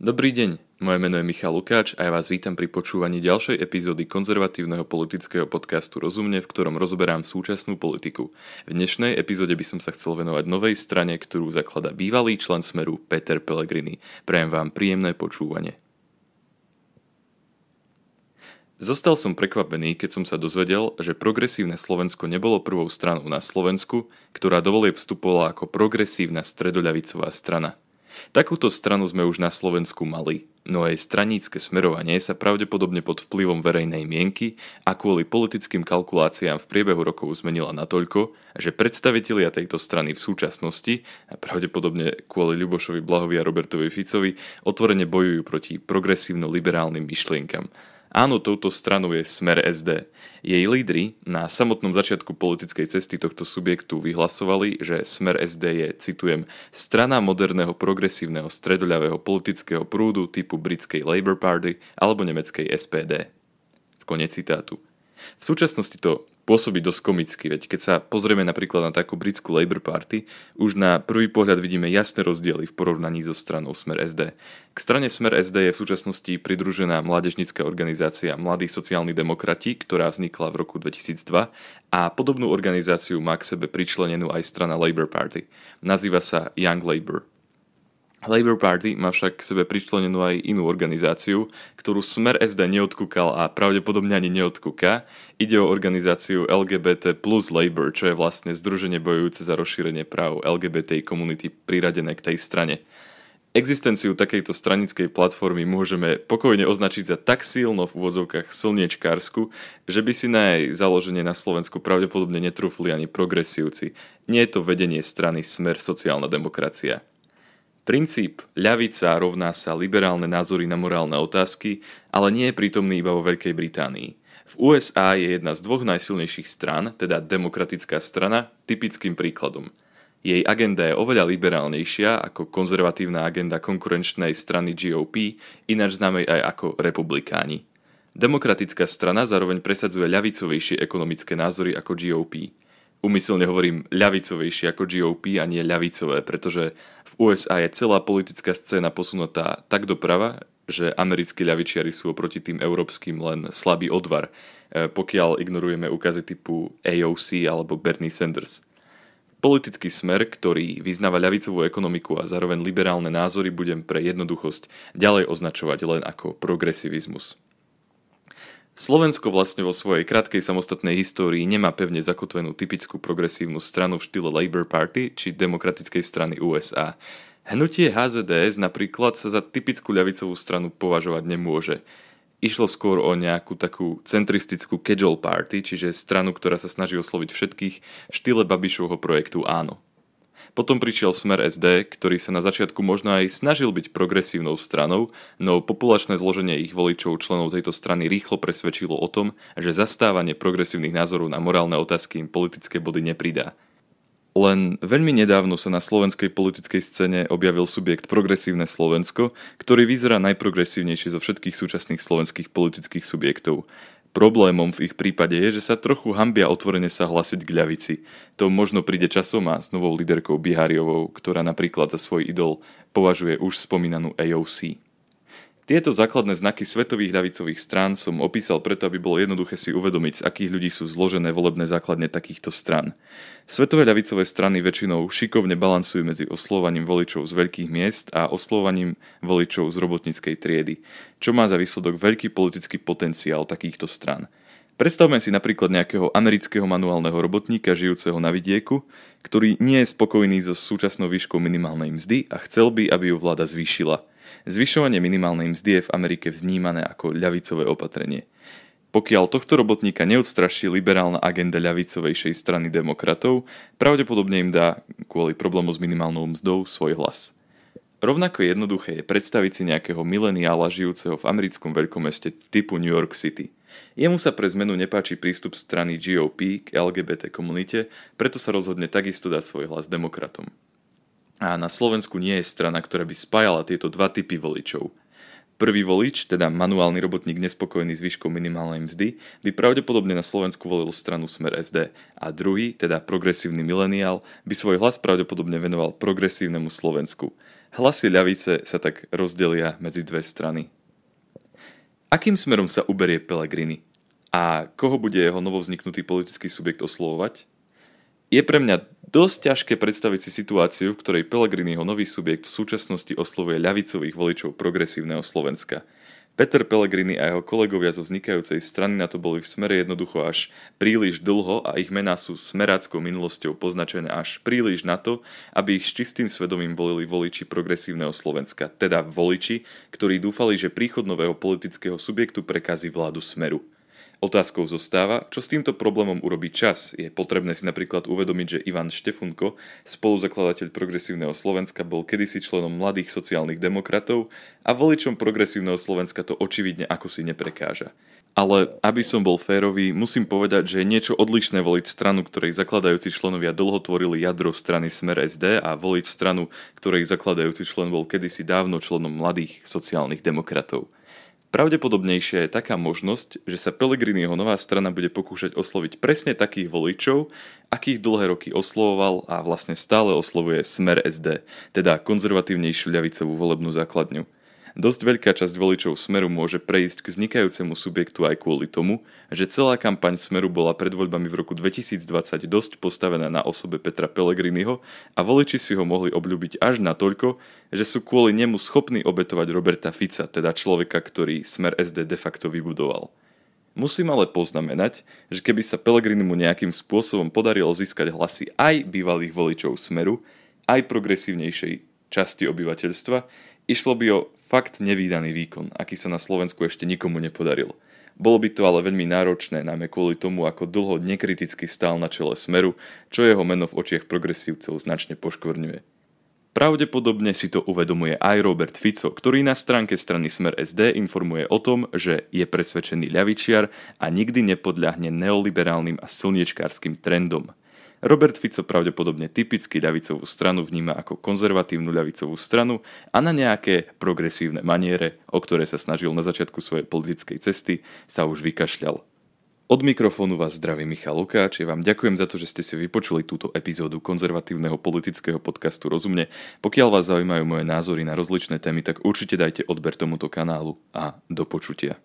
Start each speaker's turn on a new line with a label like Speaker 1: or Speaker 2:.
Speaker 1: Dobrý deň, moje meno je Michal Lukáč a ja vás vítam pri počúvaní ďalšej epizódy konzervatívneho politického podcastu Rozumne, v ktorom rozoberám súčasnú politiku. V dnešnej epizóde by som sa chcel venovať novej strane, ktorú zaklada bývalý člen Smeru Peter Pellegrini. Prajem vám príjemné počúvanie. Zostal som prekvapený, keď som sa dozvedel, že progresívne Slovensko nebolo prvou stranou na Slovensku, ktorá dovolie vstupovala ako progresívna stredoľavicová strana – Takúto stranu sme už na Slovensku mali, no jej stranícke smerovanie sa pravdepodobne pod vplyvom verejnej mienky a kvôli politickým kalkuláciám v priebehu rokov zmenila natoľko, že predstavitelia tejto strany v súčasnosti, a pravdepodobne kvôli Ľubošovi Blahovi a Robertovi Ficovi, otvorene bojujú proti progresívno-liberálnym myšlienkam Áno, touto stranou je Smer SD. Jej lídry na samotnom začiatku politickej cesty tohto subjektu vyhlasovali, že Smer SD je, citujem, strana moderného progresívneho stredoľavého politického prúdu typu britskej Labour Party alebo nemeckej SPD. Konec citátu. V súčasnosti to pôsobí dosť komicky, veď keď sa pozrieme napríklad na takú britskú Labour Party, už na prvý pohľad vidíme jasné rozdiely v porovnaní so stranou Smer SD. K strane Smer SD je v súčasnosti pridružená mládežnická organizácia Mladí sociálni demokrati, ktorá vznikla v roku 2002 a podobnú organizáciu má k sebe pričlenenú aj strana Labour Party. Nazýva sa Young Labour. Labour Party má však k sebe pričlenenú aj inú organizáciu, ktorú Smer SD neodkúkal a pravdepodobne ani neodkúka. Ide o organizáciu LGBT plus Labour, čo je vlastne združenie bojujúce za rozšírenie práv LGBT komunity priradené k tej strane. Existenciu takejto stranickej platformy môžeme pokojne označiť za tak silno v úvodzovkách slniečkársku, že by si na jej založenie na Slovensku pravdepodobne netrúfli ani progresívci. Nie je to vedenie strany Smer sociálna demokracia. Princíp ľavica rovná sa liberálne názory na morálne otázky, ale nie je prítomný iba vo Veľkej Británii. V USA je jedna z dvoch najsilnejších strán, teda demokratická strana, typickým príkladom. Jej agenda je oveľa liberálnejšia ako konzervatívna agenda konkurenčnej strany GOP, ináč známej aj ako republikáni. Demokratická strana zároveň presadzuje ľavicovejšie ekonomické názory ako GOP umyselne hovorím ľavicovejšie ako GOP a nie ľavicové, pretože v USA je celá politická scéna posunutá tak doprava, že americkí ľavičiari sú oproti tým európskym len slabý odvar, e, pokiaľ ignorujeme úkazy typu AOC alebo Bernie Sanders. Politický smer, ktorý vyznáva ľavicovú ekonomiku a zároveň liberálne názory, budem pre jednoduchosť ďalej označovať len ako progresivizmus. Slovensko vlastne vo svojej krátkej samostatnej histórii nemá pevne zakotvenú typickú progresívnu stranu v štýle Labour Party či demokratickej strany USA. Hnutie HZDS napríklad sa za typickú ľavicovú stranu považovať nemôže. Išlo skôr o nejakú takú centristickú casual party, čiže stranu, ktorá sa snaží osloviť všetkých v štýle Babišovho projektu Áno. Potom prišiel Smer SD, ktorý sa na začiatku možno aj snažil byť progresívnou stranou, no populačné zloženie ich voličov členov tejto strany rýchlo presvedčilo o tom, že zastávanie progresívnych názorov na morálne otázky im politické body nepridá. Len veľmi nedávno sa na slovenskej politickej scéne objavil subjekt Progresívne Slovensko, ktorý vyzerá najprogresívnejšie zo všetkých súčasných slovenských politických subjektov. Problémom v ich prípade je, že sa trochu hambia otvorene sa hlasiť k ľavici. To možno príde časom a s novou líderkou Bihariovou, ktorá napríklad za svoj idol považuje už spomínanú AOC. Tieto základné znaky svetových ľavicových strán som opísal preto, aby bolo jednoduché si uvedomiť, z akých ľudí sú zložené volebné základne takýchto stran. Svetové ľavicové strany väčšinou šikovne balansujú medzi oslovaním voličov z veľkých miest a oslovaním voličov z robotníckej triedy, čo má za výsledok veľký politický potenciál takýchto stran. Predstavme si napríklad nejakého amerického manuálneho robotníka žijúceho na vidieku, ktorý nie je spokojný so súčasnou výškou minimálnej mzdy a chcel by, aby ju vláda zvýšila – Zvyšovanie minimálnej mzdy je v Amerike vnímané ako ľavicové opatrenie. Pokiaľ tohto robotníka neodstraší liberálna agenda ľavicovejšej strany demokratov, pravdepodobne im dá kvôli problému s minimálnou mzdou svoj hlas. Rovnako jednoduché je predstaviť si nejakého mileniála žijúceho v americkom veľkomeste typu New York City. Jemu sa pre zmenu nepáči prístup strany GOP k LGBT komunite, preto sa rozhodne takisto dať svoj hlas demokratom. A na Slovensku nie je strana, ktorá by spájala tieto dva typy voličov. Prvý volič, teda manuálny robotník nespokojný s výškou minimálnej mzdy, by pravdepodobne na Slovensku volil stranu Smer SD a druhý, teda progresívny mileniál, by svoj hlas pravdepodobne venoval progresívnemu Slovensku. Hlasy ľavice sa tak rozdelia medzi dve strany. Akým smerom sa uberie Pellegrini? A koho bude jeho novovzniknutý politický subjekt oslovovať? Je pre mňa dosť ťažké predstaviť si situáciu, v ktorej Pellegriniho nový subjekt v súčasnosti oslovuje ľavicových voličov progresívneho Slovenska – Peter Pellegrini a jeho kolegovia zo vznikajúcej strany na to boli v smere jednoducho až príliš dlho a ich mená sú smeráckou minulosťou poznačené až príliš na to, aby ich s čistým svedomím volili voliči progresívneho Slovenska, teda voliči, ktorí dúfali, že príchod nového politického subjektu prekazí vládu smeru. Otázkou zostáva, čo s týmto problémom urobí čas. Je potrebné si napríklad uvedomiť, že Ivan Štefunko, spoluzakladateľ Progresívneho Slovenska, bol kedysi členom mladých sociálnych demokratov a voličom Progresívneho Slovenska to očividne ako si neprekáža. Ale aby som bol férový, musím povedať, že je niečo odlišné voliť stranu, ktorej zakladajúci členovia dlho tvorili jadro strany Smer SD a voliť stranu, ktorej zakladajúci člen bol kedysi dávno členom mladých sociálnych demokratov. Pravdepodobnejšia je taká možnosť, že sa Pellegriniho nová strana bude pokúšať osloviť presne takých voličov, akých dlhé roky oslovoval a vlastne stále oslovuje Smer SD, teda konzervatívnejšiu ľavicovú volebnú základňu. Dosť veľká časť voličov Smeru môže prejsť k vznikajúcemu subjektu aj kvôli tomu, že celá kampaň Smeru bola pred voľbami v roku 2020 dosť postavená na osobe Petra Pellegriniho a voliči si ho mohli obľúbiť až na toľko, že sú kvôli nemu schopní obetovať Roberta Fica, teda človeka, ktorý Smer SD de facto vybudoval. Musím ale poznamenať, že keby sa Pellegrinimu nejakým spôsobom podarilo získať hlasy aj bývalých voličov Smeru, aj progresívnejšej časti obyvateľstva, išlo by o fakt nevýdaný výkon, aký sa na Slovensku ešte nikomu nepodaril. Bolo by to ale veľmi náročné, najmä kvôli tomu, ako dlho nekriticky stál na čele Smeru, čo jeho meno v očiach progresívcov značne poškvrňuje. Pravdepodobne si to uvedomuje aj Robert Fico, ktorý na stránke strany Smer SD informuje o tom, že je presvedčený ľavičiar a nikdy nepodľahne neoliberálnym a slniečkárskym trendom. Robert Fico pravdepodobne typicky ľavicovú stranu vníma ako konzervatívnu ľavicovú stranu a na nejaké progresívne maniere, o ktoré sa snažil na začiatku svojej politickej cesty, sa už vykašľal. Od mikrofónu vás zdraví Michal Lukáč. Ja vám ďakujem za to, že ste si vypočuli túto epizódu konzervatívneho politického podcastu Rozumne. Pokiaľ vás zaujímajú moje názory na rozličné témy, tak určite dajte odber tomuto kanálu a do počutia.